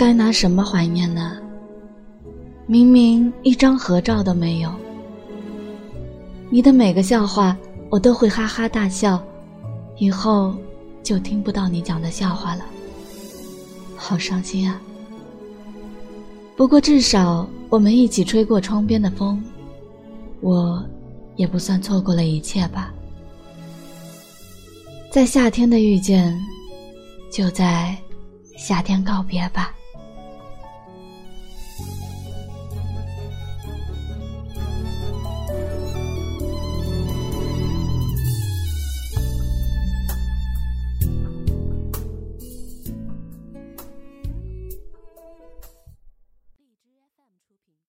该拿什么怀念呢？明明一张合照都没有。你的每个笑话，我都会哈哈大笑，以后就听不到你讲的笑话了，好伤心啊！不过至少我们一起吹过窗边的风，我也不算错过了一切吧。在夏天的遇见，就在夏天告别吧。品。